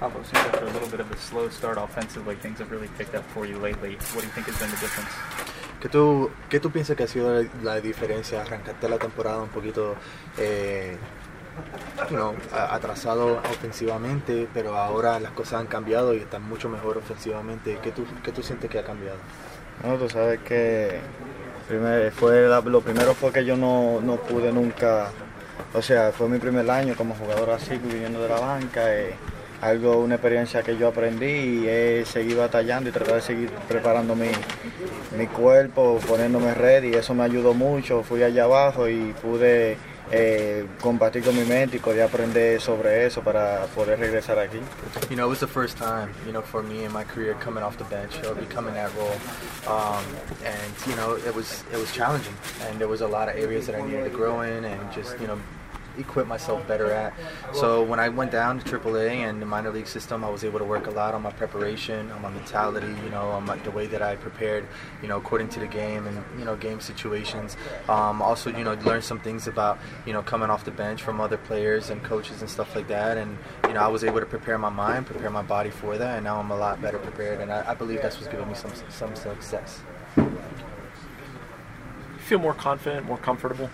Pablo, seems after a little bit of a slow start offensively, things have really picked up for you lately. What do you think has been the difference? ¿Qué tú, ¿Qué tú piensas que ha sido la, la diferencia? Arrancaste la temporada un poquito eh, you know, atrasado ofensivamente, pero ahora las cosas han cambiado y están mucho mejor ofensivamente. ¿Qué tú, qué tú sientes que ha cambiado? No, tú sabes que primer- fue la- lo primero fue que yo no, no pude nunca, o sea, fue mi primer año como jugador así, viniendo de la banca, eh, algo, una experiencia que yo aprendí y he seguido batallando y tratar de seguir preparando mi, mi cuerpo, poniéndome ready y eso me ayudó mucho, fui allá abajo y pude eh, compartir con mi mente y poder aprender sobre eso para poder regresar aquí. You know, it was the first time, you know, for me in my career coming off the bench or becoming that role. Um, and, you know, it was it was challenging. And there was a lot of areas that I needed to grow in and just, you know, equip myself better at. So when I went down to AAA and the minor league system, I was able to work a lot on my preparation, on my mentality, you know, on my, the way that I prepared, you know, according to the game and, you know, game situations. Um, also, you know, learn some things about, you know, coming off the bench from other players and coaches and stuff like that. And, you know, I was able to prepare my mind, prepare my body for that, and now I'm a lot better prepared. And I, I believe that's what's giving me some, some success. feel more confident, more comfortable?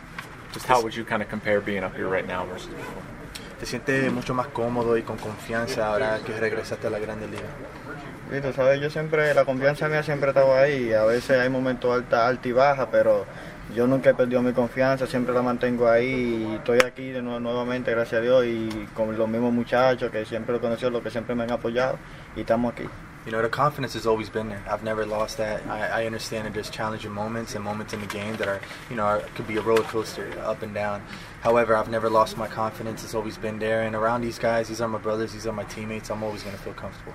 Just how would you kind of compare being up here right now versus before? Te sientes mucho más cómodo y con confianza ahora que regresaste a la Grande Liga. Sí, tú sabes, yo siempre, la confianza mía siempre estaba ahí. A veces hay momentos alta, alta y baja, pero yo nunca he perdido mi confianza, siempre la mantengo ahí. Y estoy aquí de nuevo, nuevamente, gracias a Dios, y con los mismos muchachos que siempre lo conocí, los que siempre me han apoyado, y estamos aquí. You know, the confidence has always been there. I've never lost that. I, I understand that there's challenging moments and moments in the game that are, you know, are, could be a roller coaster, up and down. However, I've never lost my confidence. It's always been there. And around these guys, these are my brothers, these are my teammates. I'm always going to feel comfortable.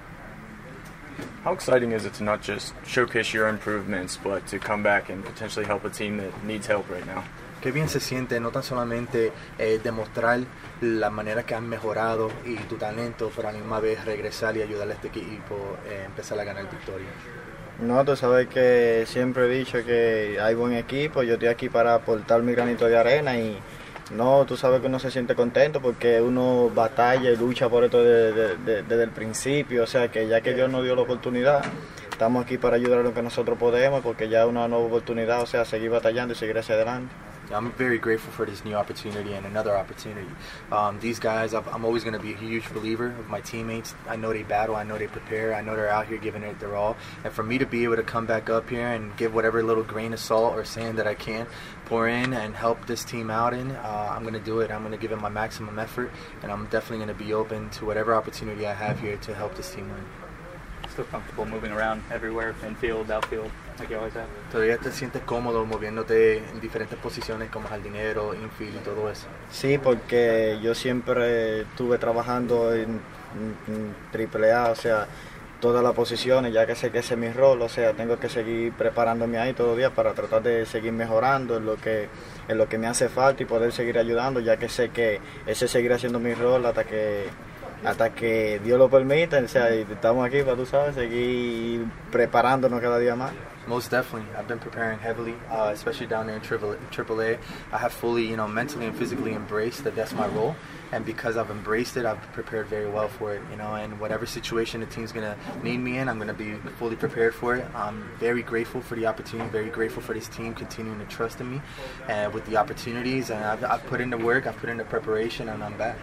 How exciting is it to not just showcase your improvements, but to come back and potentially help a team that needs help right now? Qué bien se siente no tan solamente eh, demostrar la manera que han mejorado y tu talento, pero a la misma vez regresar y ayudarle a este equipo a empezar a ganar victorias. No, tú sabes que siempre he dicho que hay buen equipo, yo estoy aquí para aportar mi granito de arena y no, tú sabes que uno se siente contento porque uno batalla y lucha por esto de- de- de- desde el principio, o sea que ya que Dios nos dio la oportunidad, estamos aquí para ayudar a lo que nosotros podemos porque ya es una nueva oportunidad, o sea, seguir batallando y seguir hacia adelante. I'm very grateful for this new opportunity and another opportunity. Um, these guys, I've, I'm always going to be a huge believer of my teammates. I know they battle, I know they prepare, I know they're out here giving it their all. And for me to be able to come back up here and give whatever little grain of salt or sand that I can, pour in and help this team out in, uh, I'm going to do it. I'm going to give it my maximum effort, and I'm definitely going to be open to whatever opportunity I have here to help this team win. Still comfortable moving around everywhere, infield, outfield, like you always have? ¿Todavía te sientes cómodo moviéndote en diferentes posiciones como jardinero, infield y todo eso? Sí, porque yo siempre estuve trabajando en, en triple A, o sea, todas las posiciones, ya que sé que ese es mi rol, o sea, tengo que seguir preparándome ahí todos los días para tratar de seguir mejorando en lo que en lo que me hace falta y poder seguir ayudando, ya que sé que ese seguirá siendo mi rol hasta que hasta que Dios lo permita, o sea, estamos aquí para tú sabes, seguir preparándonos cada día más. Most definitely. I've been preparing heavily, uh, especially down there in Triple AAA. I have fully, you know, mentally and physically embraced that that's my role. And because I've embraced it, I've prepared very well for it, you know, and whatever situation the team's going to need me in, I'm going to be fully prepared for it. I'm very grateful for the opportunity, very grateful for this team continuing to trust in me and with the opportunities. And I've, I've put in the work, I've put in the preparation, and I'm back.